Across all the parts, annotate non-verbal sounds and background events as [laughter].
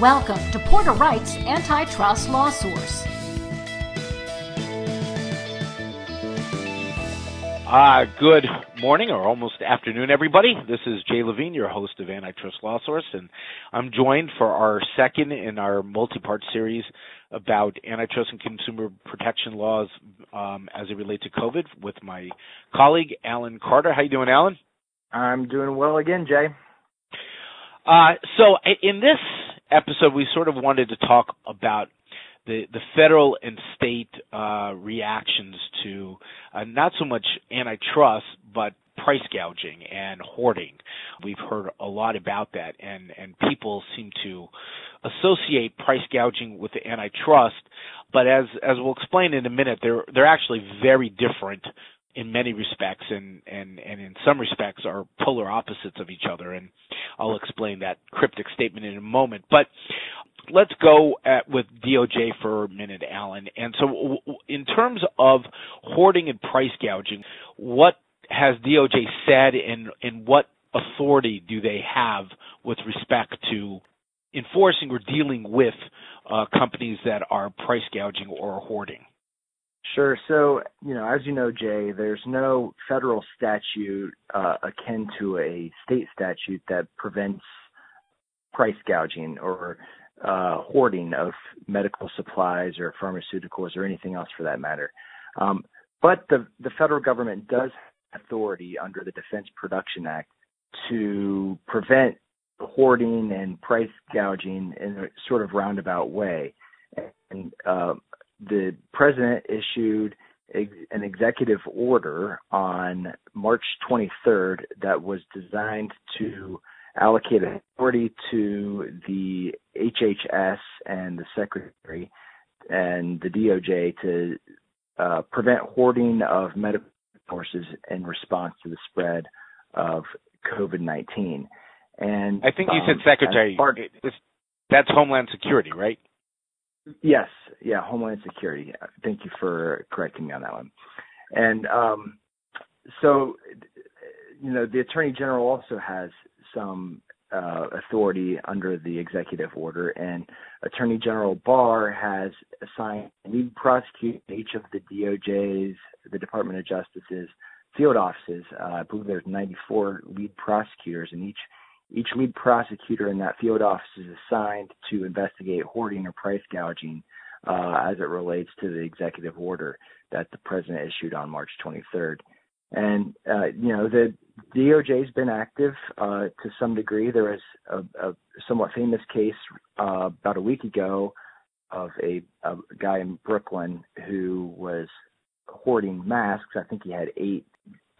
Welcome to Porter Wright's Antitrust Law Source. Uh, good morning or almost afternoon, everybody. This is Jay Levine, your host of Antitrust Law Source, and I'm joined for our second in our multi-part series about antitrust and consumer protection laws um, as it relates to COVID with my colleague Allen Carter. How you doing, Allen? I'm doing well again, Jay. Uh, so in this episode, we sort of wanted to talk about the the federal and state uh, reactions to uh, not so much antitrust, but price gouging and hoarding. We've heard a lot about that, and and people seem to associate price gouging with the antitrust, but as as we'll explain in a minute, they're they're actually very different in many respects and, and, and in some respects are polar opposites of each other. And I'll explain that cryptic statement in a moment. But let's go at, with DOJ for a minute, Allen. And so, in terms of hoarding and price gouging, what has DOJ said, and and what authority do they have with respect to enforcing or dealing with uh, companies that are price gouging or hoarding? Sure. So, you know, as you know, Jay, there's no federal statute uh, akin to a state statute that prevents price gouging or uh, hoarding of medical supplies or pharmaceuticals or anything else for that matter. Um, but the the federal government does have authority under the Defense Production Act to prevent hoarding and price gouging in a sort of roundabout way. And uh, the president issued an executive order on March 23rd that was designed to allocate authority to the HHS and the secretary and the DOJ to uh, prevent hoarding of medical resources in response to the spread of COVID-19. And I think you um, said secretary. Part, that's Homeland Security, right? Yes, yeah, Homeland Security. Thank you for correcting me on that one. And um, so, you know, the Attorney General also has some uh, authority under the executive order, and Attorney General Barr has assigned lead prosecutor each of the DOJ's, the Department of Justice's field offices. Uh, I believe there's 94 lead prosecutors, in each each lead prosecutor in that field office is assigned to investigate hoarding or price gouging uh, as it relates to the executive order that the president issued on March 23rd. And uh, you know the DOJ has been active uh, to some degree. There was a, a somewhat famous case uh, about a week ago of a, a guy in Brooklyn who was hoarding masks. I think he had eight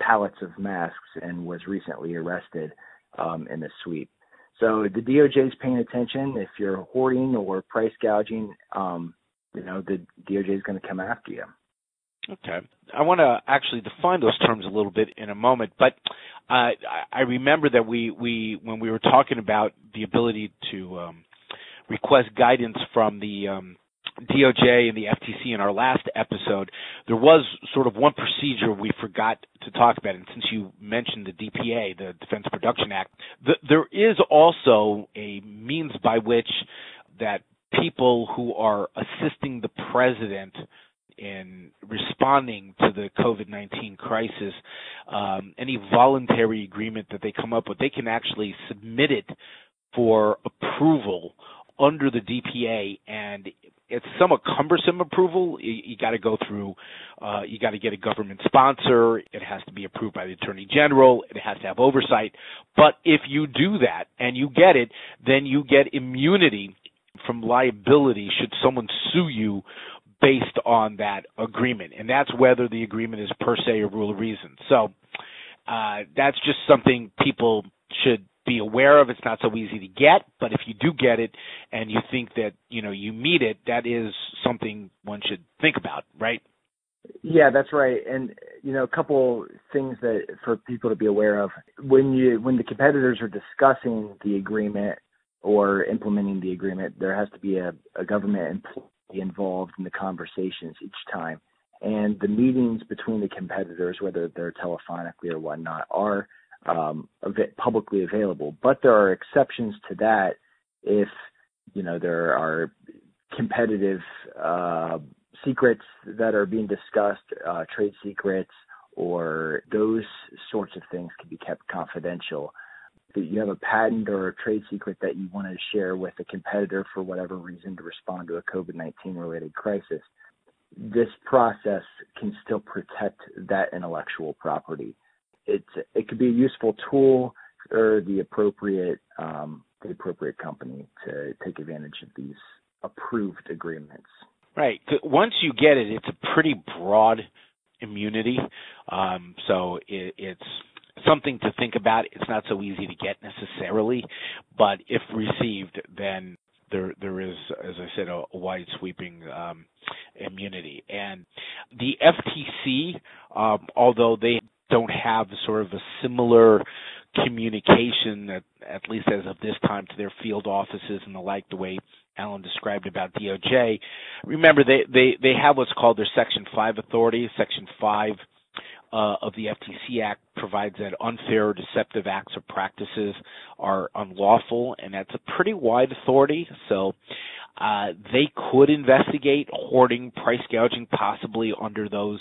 pallets of masks and was recently arrested um, in the sweep. So the DOJ is paying attention. If you're hoarding or price gouging, um, you know the DOJ is going to come after you. Okay. I want to actually define those terms a little bit in a moment, but uh, I remember that we, we when we were talking about the ability to um, request guidance from the um, DOJ and the FTC in our last episode, there was sort of one procedure we forgot to talk about. And since you mentioned the DPA, the Defense Production Act, the, there is also a means by which that people who are assisting the president in responding to the COVID 19 crisis, um, any voluntary agreement that they come up with, they can actually submit it for approval under the DPA, and it's somewhat cumbersome approval. You, you got to go through, uh, you got to get a government sponsor. It has to be approved by the Attorney General. It has to have oversight. But if you do that and you get it, then you get immunity from liability should someone sue you based on that agreement. And that's whether the agreement is per se a rule of reason. So uh, that's just something people should be aware of. It's not so easy to get, but if you do get it and you think that you know you meet it, that is something one should think about, right? Yeah, that's right. And you know, a couple things that for people to be aware of when you when the competitors are discussing the agreement or implementing the agreement, there has to be a, a government employee involved in the conversations each time. And the meetings between the competitors, whether they're telephonically or whatnot, are um, publicly available. But there are exceptions to that if you know, there are competitive uh, secrets that are being discussed, uh, trade secrets, or those sorts of things can be kept confidential. If you have a patent or a trade secret that you want to share with a competitor for whatever reason to respond to a COVID 19 related crisis, this process can still protect that intellectual property. It's it could be a useful tool for the appropriate um, the appropriate company to take advantage of these approved agreements. Right. Once you get it, it's a pretty broad immunity. Um, so it, it's something to think about. It's not so easy to get necessarily, but if received, then there there is, as I said, a, a wide sweeping um, immunity. And the FTC, um, although they don't have sort of a similar communication, at, at least as of this time, to their field offices and the like, the way Allen described about DOJ. Remember, they, they, they have what's called their Section 5 authority. Section 5 uh, of the FTC Act provides that unfair or deceptive acts or practices are unlawful, and that's a pretty wide authority. So uh, they could investigate hoarding, price gouging, possibly under those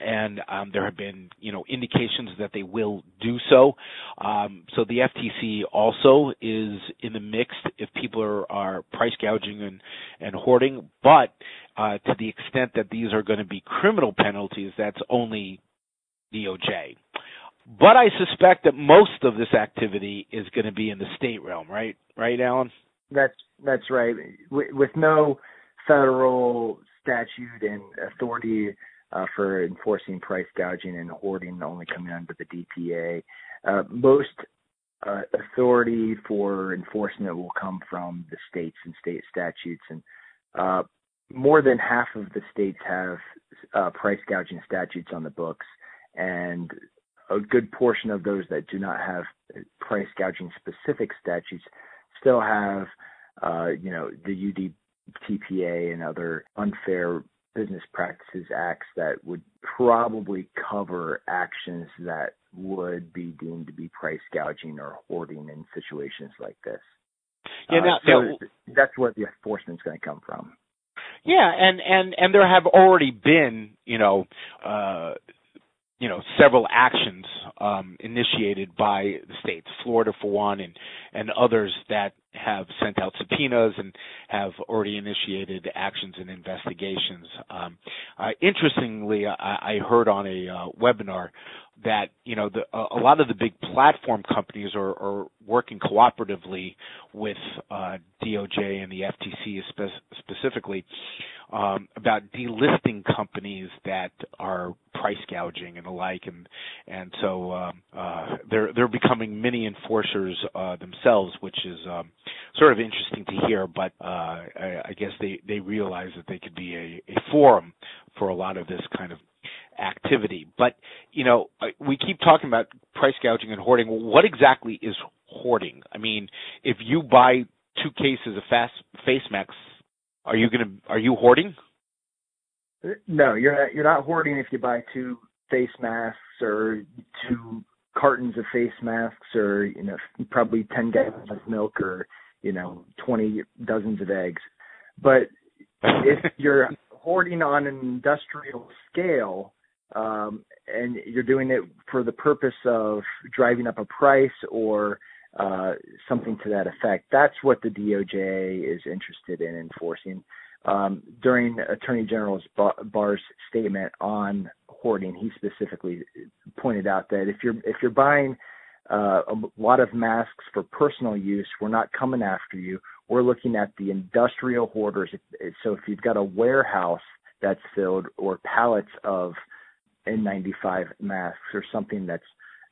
and um, there have been you know indications that they will do so. Um, so the FTC also is in the mix if people are, are price gouging and, and hoarding, but uh, to the extent that these are going to be criminal penalties, that's only DOJ. But I suspect that most of this activity is going to be in the state realm, right? Right, Allen? That's that's right. With, with no federal statute and authority uh, for enforcing price gouging and hoarding only coming under the DPA. Uh, most uh, authority for enforcement will come from the states and state statutes, and uh, more than half of the states have uh, price gouging statutes on the books, and a good portion of those that do not have price gouging specific statutes still have, uh, you know, the UDTPA and other unfair business practices acts that would probably cover actions that would be deemed to be price gouging or hoarding in situations like this. Yeah, now, uh, so now, that's where the enforcement is going to come from. Yeah, and and and there have already been, you know, uh, you know several actions um, initiated by the states, Florida for one, and and others that have sent out subpoenas and have already initiated actions and investigations. Um, uh, interestingly, I, I, heard on a uh, webinar that you know the, a lot of the big platform companies are, are working cooperatively with uh, DOJ and the FTC spe- specifically um, about delisting companies that are price gouging and the like, and and so um, uh, they're they're becoming mini enforcers uh, themselves, which is um, sort of interesting to hear. But uh, I, I guess they they realize that they could be a, a forum for a lot of this kind of activity. But you know, we keep talking about price gouging and hoarding. what exactly is hoarding? I mean, if you buy two cases of fast face masks, are you gonna are you hoarding? No, you're not, you're not hoarding if you buy two face masks or two cartons of face masks or you know probably 10 gallons of milk or you know 20 dozens of eggs but if [laughs] you're hoarding on an industrial scale um, and you're doing it for the purpose of driving up a price or uh, something to that effect. That's what the DOJ is interested in enforcing. Um, during Attorney General Barr's statement on hoarding, he specifically pointed out that if you're if you're buying uh, a lot of masks for personal use, we're not coming after you. We're looking at the industrial hoarders. So if you've got a warehouse that's filled or pallets of N95 masks or something that's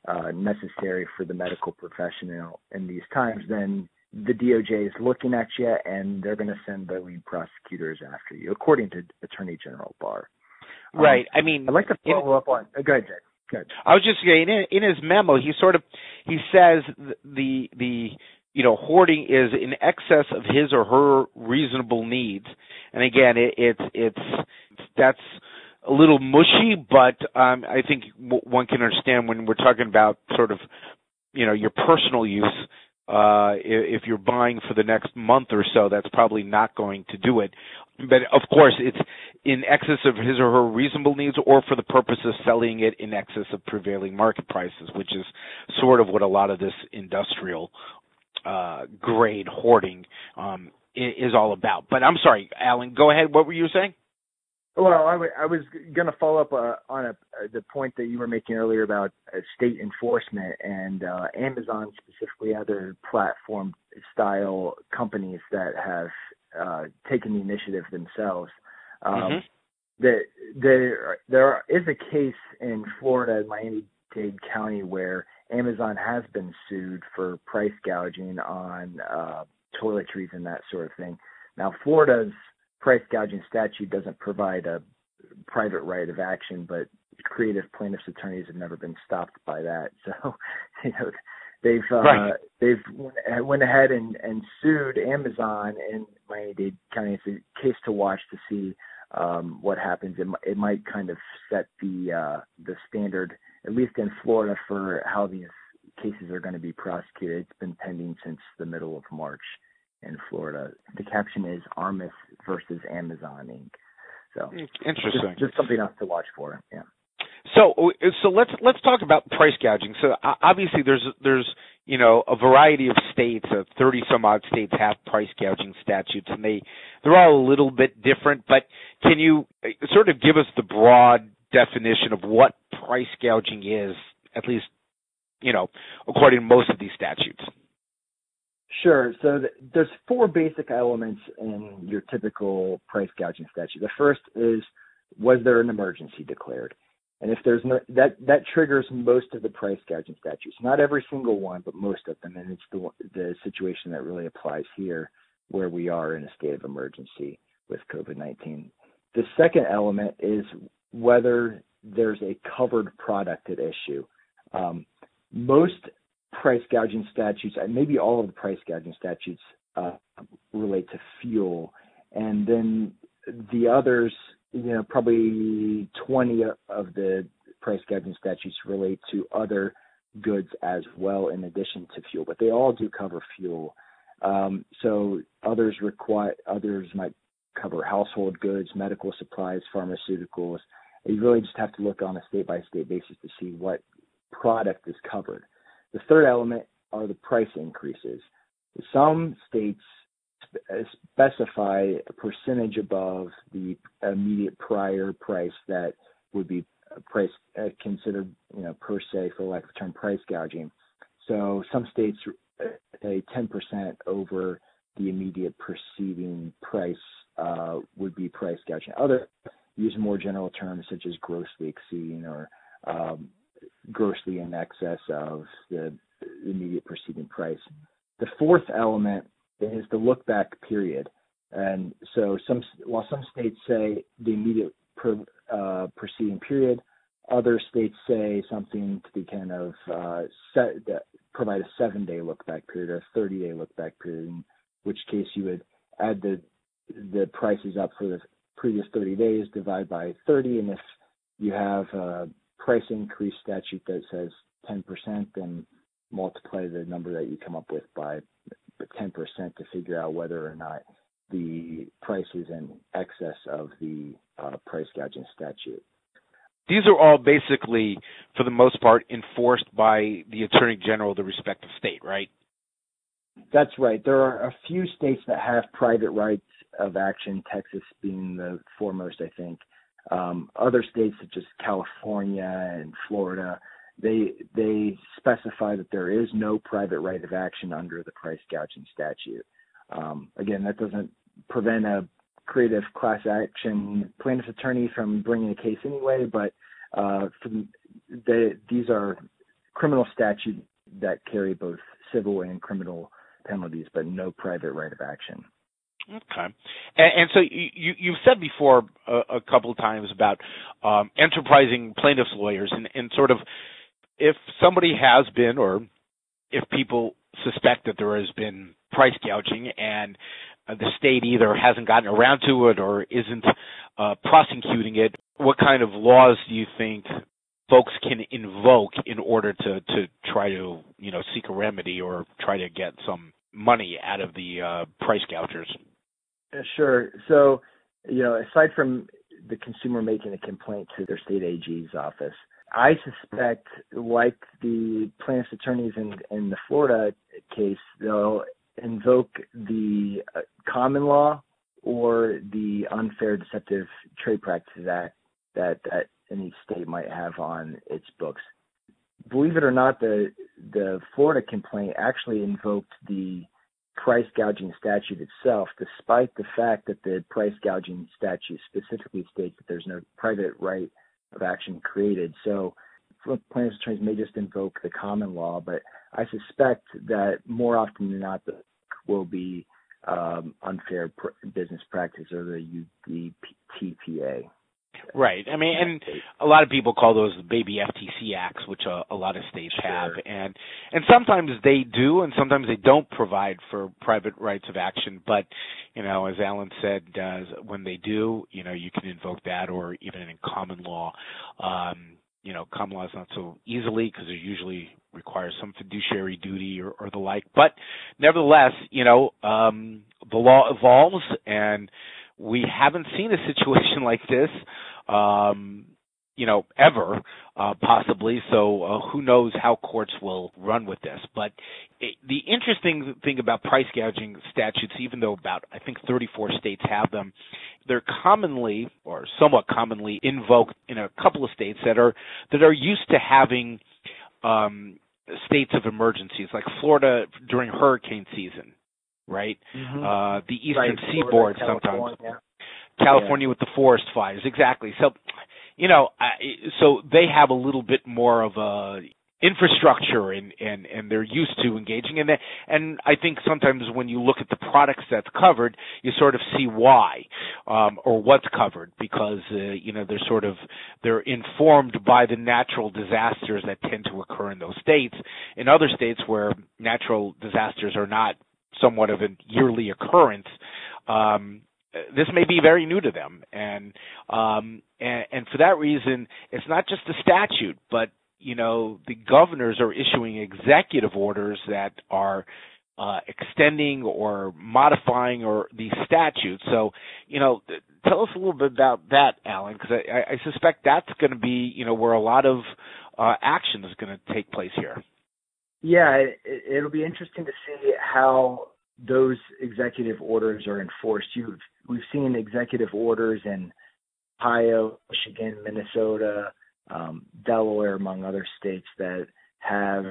uh, necessary for the medical professional in these times, then the DOJ is looking at you and they're going to send the lead prosecutors after you, according to Attorney General Barr. Right. Um, I mean, I'd like to follow up on. Uh, go ahead, Jay. Good. I was just saying in, in his memo, he sort of he says the the you know hoarding is in excess of his or her reasonable needs, and again, it, it's it's that's a little mushy, but um, I think one can understand when we're talking about sort of, you know, your personal use. uh, if you're buying for the next month or so, that's probably not going to do it. But of course, it's in excess of his or her reasonable needs or for the purpose of selling it in excess of prevailing market prices, which is sort of what a lot of this industrial uh, grade hoarding um, is all about. But I'm sorry, Allen, go ahead. What were you saying? Well, I, w- I was going to follow up uh, on a, uh, the point that you were making earlier about uh, state enforcement and uh, Amazon, specifically other platform style companies that have uh, taken the initiative themselves. Um, mm-hmm. that there there is a case in Florida, Miami-Dade County, where Amazon has been sued for price gouging on uh, toiletries and that sort of thing. Now, Florida's price gouging statute doesn't provide a private right of action, but creative plaintiffs attorneys have never been stopped by that. [laughs] So, you know, they've uh, right. they've went ahead and, and sued Amazon in Miami-Dade County. It's a case to watch to see um, what happens. It, it might kind of set the uh, the standard, at least in Florida, for how these cases are going to be prosecuted. It's been pending since the middle of March in Florida. The caption is Armis versus Amazon Inc. So interesting. Just, just something else to watch for. Yeah. So so let's let's talk about price gouging. So obviously there's there's you know a variety of states, uh, 30 some odd states have price gouging statutes, and they they're all a little bit different. But can you uh, sort of give us the broad definition of what price gouging is, at least you know according to most of these statutes? Sure. So th- there's four basic elements in your typical price gouging statute. The first is was there an emergency declared? And if there's no that that triggers most of the price gouging statutes. Not every single one, but most of them. And it's the the situation that really applies here, where we are in a state of emergency with COVID-19. The second element is whether there's a covered product at issue. Um, most price gouging statutes, maybe all of the price gouging statutes uh, relate to fuel, and then the others, you know, probably 20 of the price gouging statutes relate to other goods as well, in addition to fuel, but they all do cover fuel. Um, so others require others might cover household goods, medical supplies, pharmaceuticals. You really just have to look on a state by state basis to see what product is covered. The third element are the price increases. Some states specify a percentage above the immediate prior price that would be price uh, considered, you know, per se for lack of term price gouging. So some states say 10% over the immediate preceding price uh, would be price gouging. Other use more general terms such as grossly exceeding or um, grossly in excess of the immediate preceding price. The fourth element is the look back period. And so some while some states say the immediate per, uh, preceding period, other states say something to the kind of uh, set, provide a seven day look back period or a 30 day look back period, in which case you would add the the prices up for the previous 30 days, divide by 30, and if you have a price increase statute that says 10%, then multiply the number that you come up with by 10% to figure out whether or not the price is in excess of the uh, price gouging statute. These are all basically, for the most part, enforced by the Attorney General of the respective state, right? That's right. There are a few states that have private rights of action, Texas being the foremost, I think. Um, other states such as California and Florida, they they specify that there is no private right of action under the price gouging statute. Um, again, that doesn't prevent a creative class action plaintiff attorney from bringing a case anyway, but uh, they, these are criminal statutes that carry both civil and criminal penalties, but no private right of action. Okay, and, and so you you've said before a, a couple of times about um, enterprising plaintiffs lawyers and, and sort of if somebody has been or if people suspect that there has been price gouging and the state either hasn't gotten around to it or isn't uh, prosecuting it, what kind of laws do you think folks can invoke in order to to try to you know seek a remedy or try to get some money out of the uh, price gougers? Sure. So, you know, aside from the consumer making a complaint to their state AG's office, I suspect, like the plaintiff's attorneys in in the Florida case, they'll invoke the uh, common law or the unfair deceptive trade practices act that that any state might have on its books. Believe it or not, the the Florida complaint actually invoked the price gouging statute itself, despite the fact that the price gouging statute specifically states that there's no private right of action created. So plaintiffs' attorneys may just invoke the common law, but I suspect that more often than not, the will be um, unfair business practice or the UDTPA. Right. I mean, and a lot of people call those the baby FTC acts, which a, a lot of states sure. have, and and sometimes they do, and sometimes they don't provide for private rights of action. But you know, as Allen said, uh, when they do, you know, you can invoke that, or even in common law. Um, you know, common law is not so easily because it usually requires some fiduciary duty or, or the like. But nevertheless, you know, um, the law evolves, and we haven't seen a situation [laughs] like this, um, you know, ever, uh, possibly. So uh, who knows how courts will run with this? But it, the interesting thing about price gouging statutes, even though about I think 34 states have them, they're commonly or somewhat commonly invoked in a couple of states that are that are used to having um, states of emergencies, like Florida during hurricane season right? Mm-hmm. Uh, the eastern right. seaboard Florida, sometimes. California. Yeah. with the forest fires, exactly. So, you know, I, so they have a little bit more of a infrastructure and and and they're used to engaging in that and i think sometimes when you look at the products that's covered you sort of see why um or what's covered because uh, you know they're sort of they're informed by the natural disasters that tend to occur in those states in other states where natural disasters are not somewhat of a yearly occurrence, um, this may be very new to them, and, um, and and for that reason, it's not just the statute, but you know the governors are issuing executive orders that are uh, extending or modifying or these statutes. So, you know, tell us a little bit about that, Allen, because I, I suspect that's going to be, you know, where a lot of uh, action is going to take place here. Yeah, it, it'll be interesting to see how those executive orders are enforced. You've we've seen executive orders in Ohio, Michigan, Minnesota, um, Delaware, among other states that have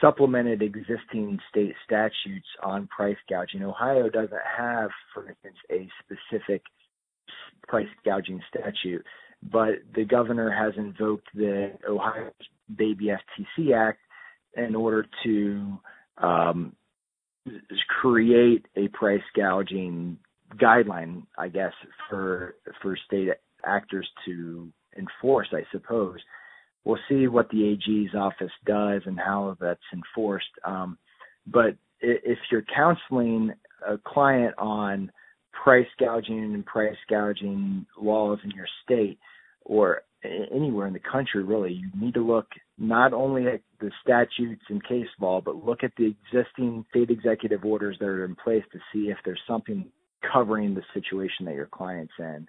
supplemented existing state statutes on price gouging. Ohio doesn't have, for instance, a specific price gouging statute, but the governor has invoked the Ohio Baby FTC Act in order to um, create a price gouging guideline, I guess, for for state actors to enforce. I suppose we'll see what the AG's office does and how that's enforced. Um, but if you're counseling a client on price gouging and price gouging laws in your state, or anywhere in the country really you need to look not only at the statutes and case law but look at the existing state executive orders that are in place to see if there's something covering the situation that your client's in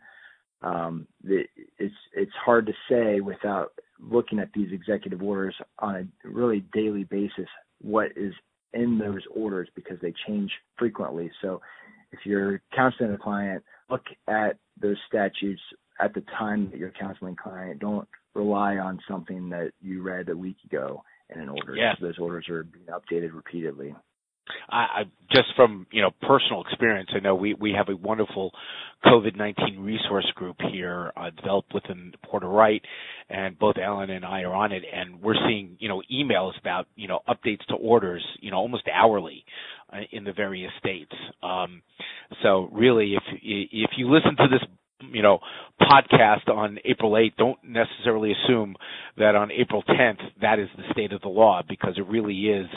um, it's it's hard to say without looking at these executive orders on a really daily basis what is in those orders because they change frequently so if you're counseling a client look at those statutes at the time that you're counseling client. Don't rely on something that you read a week ago in an order. Yeah. Those orders are being updated repeatedly. I, I just from you know personal experience, I know we we have a wonderful COVID nineteen resource group here uh, developed within Porter Wright, and both Allen and I are on it, and we're seeing you know emails about you know updates to orders you know almost hourly uh, in the various states. Um, so really, if if you listen to this you know podcast on April 8th, don't necessarily assume that on April 10th that is the state of the law because it really is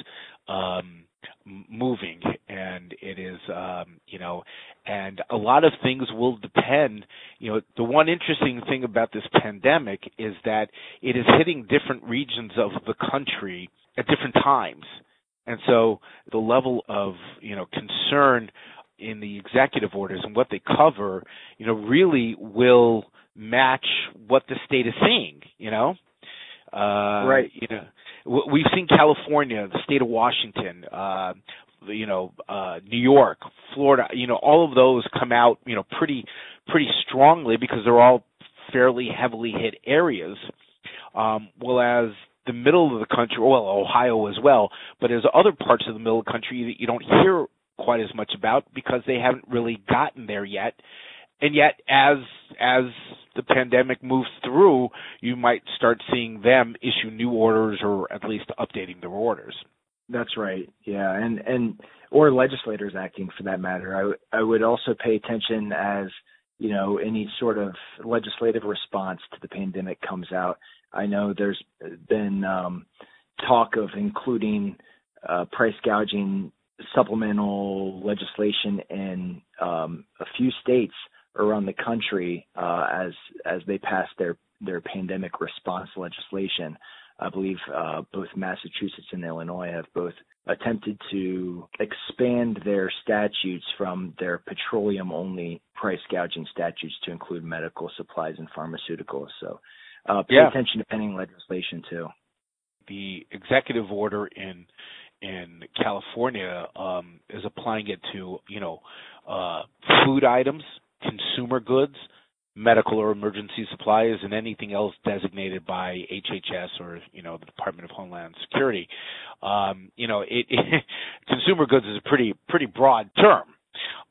um, moving and it is um, you know and a lot of things will depend you know, the one interesting thing about this pandemic is that it is hitting different regions of the country at different times. And so the level of, you know, concern in the executive orders and what they cover, you know, really will match what the state is seeing, you know? Uh, right. You know, we've seen California, the state of Washington, uh, you know, uh, New York, Florida, you know, all of those come out, you know, pretty, pretty strongly because they're all fairly heavily hit areas. Um, whereas the middle of the country, well, Ohio as well, but there's other parts of the middle of the country that you don't hear quite as much about because they haven't really gotten there yet. And yet, as as the pandemic moves through, you might start seeing them issue new orders or at least updating their orders. That's right. Yeah, and and or legislators acting for that matter. I w- I would also pay attention as you know any sort of legislative response to the pandemic comes out. I know there's been um, talk of including uh, price gouging supplemental legislation in um, a few states around the country uh, as as they pass their their pandemic response legislation. I believe uh, both Massachusetts and Illinois have both attempted to expand their statutes from their petroleum only price gouging statutes to include medical supplies and pharmaceuticals. So uh, pay yeah. attention to pending legislation too. The executive order in in California um, is applying it to you know uh, food items, consumer goods, medical or emergency supplies, and anything else designated by HHS or you know the Department of Homeland Security. Um, you know, it, it, [laughs] consumer goods is a pretty pretty broad term.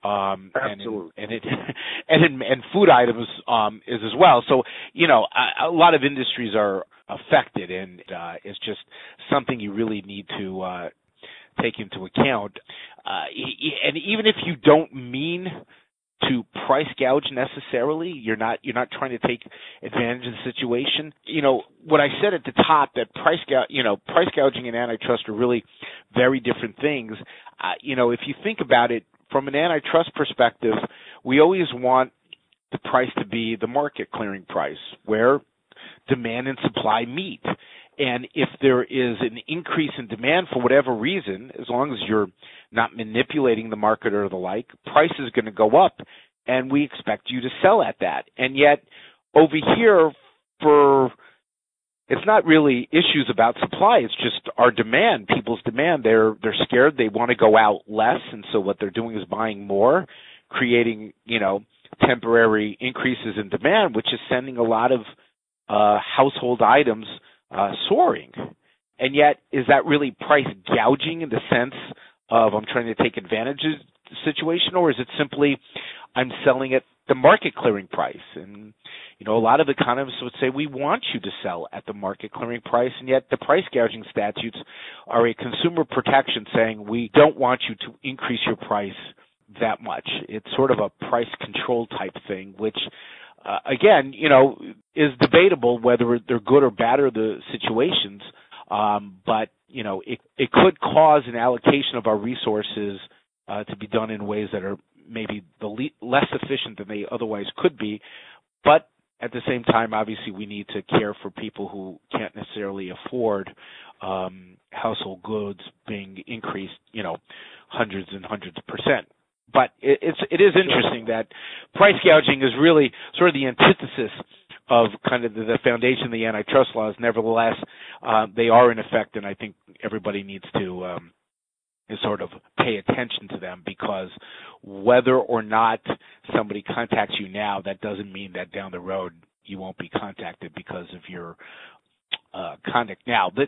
Um, Absolutely. And, it, and [laughs] it and in, and food items um, is as well. So you know, a, a lot of industries are affected, and uh, it's just something you really need to uh, take into account. Uh, and even if you don't mean to price gouge necessarily. You're not you're not trying to take advantage of the situation. You know what I said at the top that price gou- you know price gouging and antitrust are really very different things. Uh, you know if you think about it from an antitrust perspective, we always want the price to be the market clearing price where demand and supply meet. And if there is an increase in demand for whatever reason, as long as you're not manipulating the market or the like, price is going to go up and we expect you to sell at that. And yet over here for it's not really issues about supply, it's just our demand, people's demand. They're they're scared, they want to go out less and so what they're doing is buying more, creating, you know, temporary increases in demand, which is sending a lot of uh household items uh, soaring. And yet, is that really price gouging in the sense of I'm trying to take advantage of the situation, or is it simply I'm selling at the market clearing price? And you know, a lot of economists would say we want you to sell at the market clearing price, and yet the price gouging statutes are a consumer protection saying we don't want you to increase your price that much. It's sort of a price control type thing, which uh, again, you know, is debatable whether they're good or bad or the situations. Um, but you know, it it could cause an allocation of our resources to be done in ways that are maybe the le- less efficient than they otherwise could be. But at the same time, obviously, we need to care for people who can't necessarily afford um, household goods being increased, you know, hundreds and hundreds of percent but it, it's it is interesting that price gouging is really sort of the antithesis of kind of the, the foundation of the antitrust laws. Nevertheless, uh, they are in effect, and I think everybody needs to um, sort of pay attention to them because whether or not somebody contacts you now, that doesn't mean that down the road you won't be contacted because of your uh, conduct. Now, the,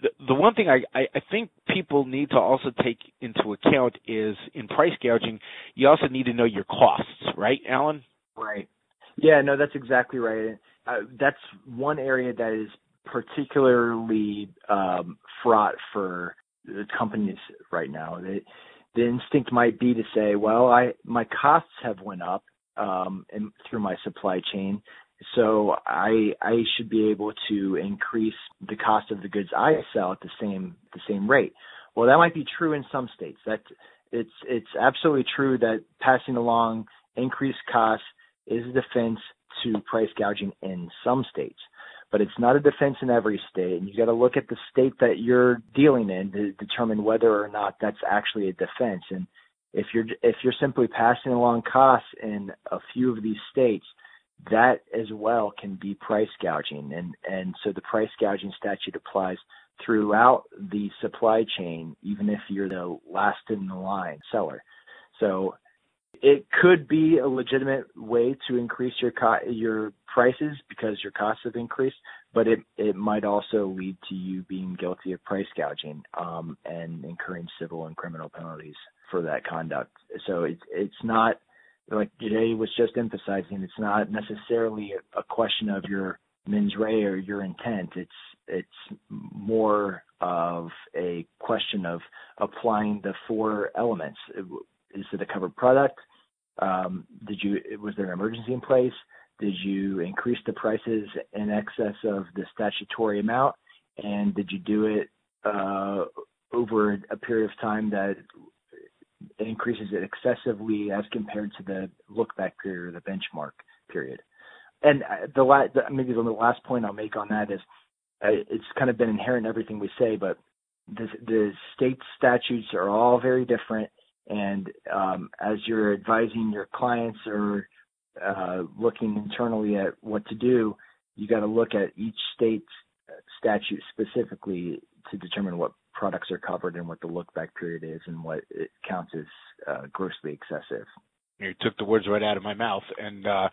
the, the one thing I, I, I think people need to also take into account is in price gouging, you also need to know your costs, right, Allen? Right. Yeah, no, that's exactly right. Uh, that's one area that is particularly um, fraught for companies right now. The, the instinct might be to say, well, I my costs have went up um, and through my supply chain, so I I should be able to increase the cost of the goods I sell at the same the same rate. Well, that might be true in some states. That it's it's absolutely true that passing along increased costs is a defense to price gouging in some states, but it's not a defense in every state. And you got to look at the state that you're dealing in to determine whether or not that's actually a defense. And if you're if you're simply passing along costs in a few of these states, that as well can be price gouging. And and so the price gouging statute applies throughout the supply chain, even if you're the last in the line seller. So it could be a legitimate way to increase your co- your prices because your costs have increased, but it it might also lead to you being guilty of price gouging um, and incurring civil and criminal penalties for that conduct. So it's it's not like Jay was just emphasizing. It's not necessarily a, question of your mens rea or your intent. It's it's more of a question of applying the four elements. Is it a covered product? Um, did you was there an emergency in place? Did you increase the prices in excess of the statutory amount? And did you do it uh, over a period of time that increases it excessively as compared to the look back period or the benchmark period? And uh, maybe the last point I'll make on that is uh, it's kind of been inherent in everything we say, but the, the state statutes are all very different. And um, as you're advising your clients or uh, looking internally at what to do, you got to look at each state's statute specifically to determine what products are covered and what the look back period is and what it counts as uh, grossly excessive you took the words right out of my mouth. And uh,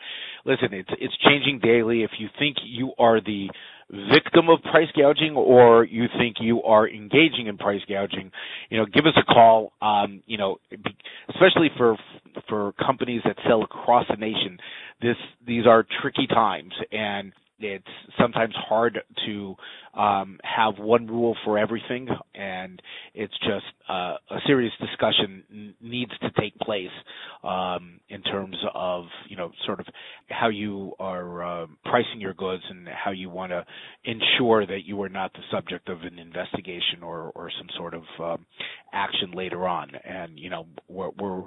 listen, it's it's changing daily. If you think you are the victim of price gouging or you think you are engaging in price gouging, you know, give us a call. Um, you know, especially for for companies that sell across the nation, this these are tricky times, and it's sometimes hard to um, have one rule for everything, and it's just uh, a serious discussion needs to take place um, in terms of you know sort of how you are uh, pricing your goods and how you want to ensure that you are not the subject of an investigation or or some sort of um, action later on. And you know we're, we're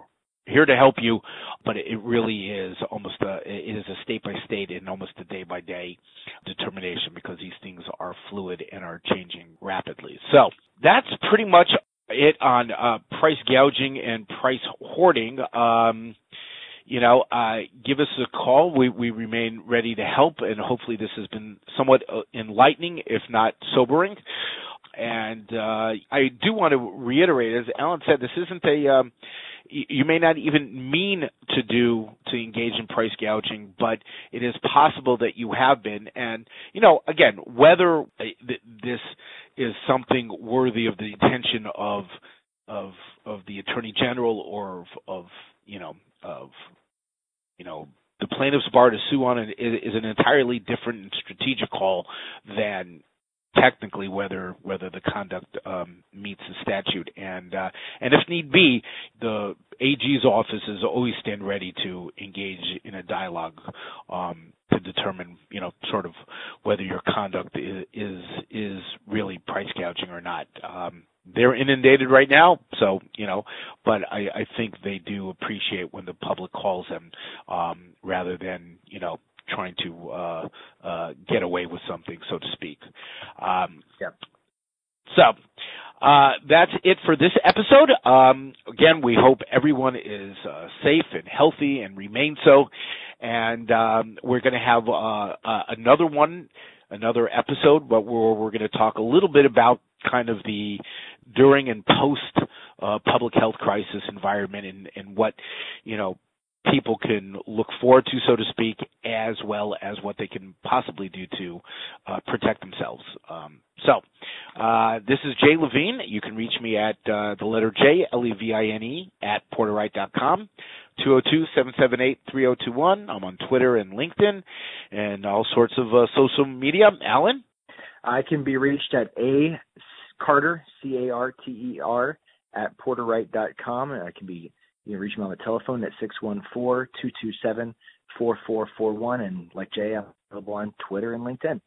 here to help you, but it really is almost a it is a state by state and almost a day by day determination because these things are fluid and are changing rapidly. So that's pretty much it on uh, price gouging and price hoarding. Um, you know, uh, give us a call. We, we remain ready to help, and hopefully this has been somewhat uh, enlightening, if not sobering. And uh, I do want to reiterate, as Alan said, this isn't a um, you may not even mean to do to engage in price gouging, but it is possible that you have been. And you know, again, whether this is something worthy of the attention of of of the attorney general or of, of you know of you know the plaintiff's bar to sue on it is an entirely different strategic call than technically whether whether the conduct um, meets the statute. And uh, and if need be the AG's office is always stand ready to engage in a dialogue um, to determine you know sort of whether your conduct is is, is really price gouging or not. Um, they're inundated right now, so you know, but I, I think they do appreciate when the public calls them um, rather than you know trying to uh, uh, get away with something, so to speak. Um, yep. So uh, that's it for this episode. Um, again, we hope everyone is uh, safe and healthy and remain so. And um, we're going to have uh, uh, another one, another episode, but we're, we're going to talk a little bit about kind of the during and post uh, public health crisis environment and, and what you know people can look forward to, so to speak, as well as what they can possibly do to uh, protect themselves. Um, so, uh, this is Jay Levine. You can reach me at uh, the letter J, L-E-V-I-N-E, at porterwright.com. 202-778-3021. I'm on Twitter and LinkedIn and all sorts of uh, social media. Allen? I can be reached at A Carter, C-A-R-T-E-R, at porterwright.com. And I can be you can reach me on the telephone at 614-227-4441. And like Jay, I'm available on Twitter and LinkedIn.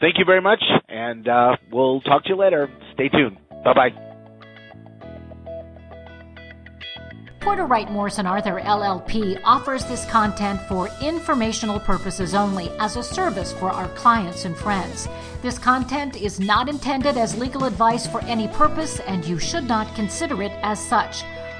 Thank you very much, and uh, we'll talk to you later. Stay tuned. Bye-bye. Porter Wright Morrison Arthur LLP offers this content for informational purposes only as a service for our clients and friends. This content is not intended as legal advice for any purpose, and you should not consider it as such.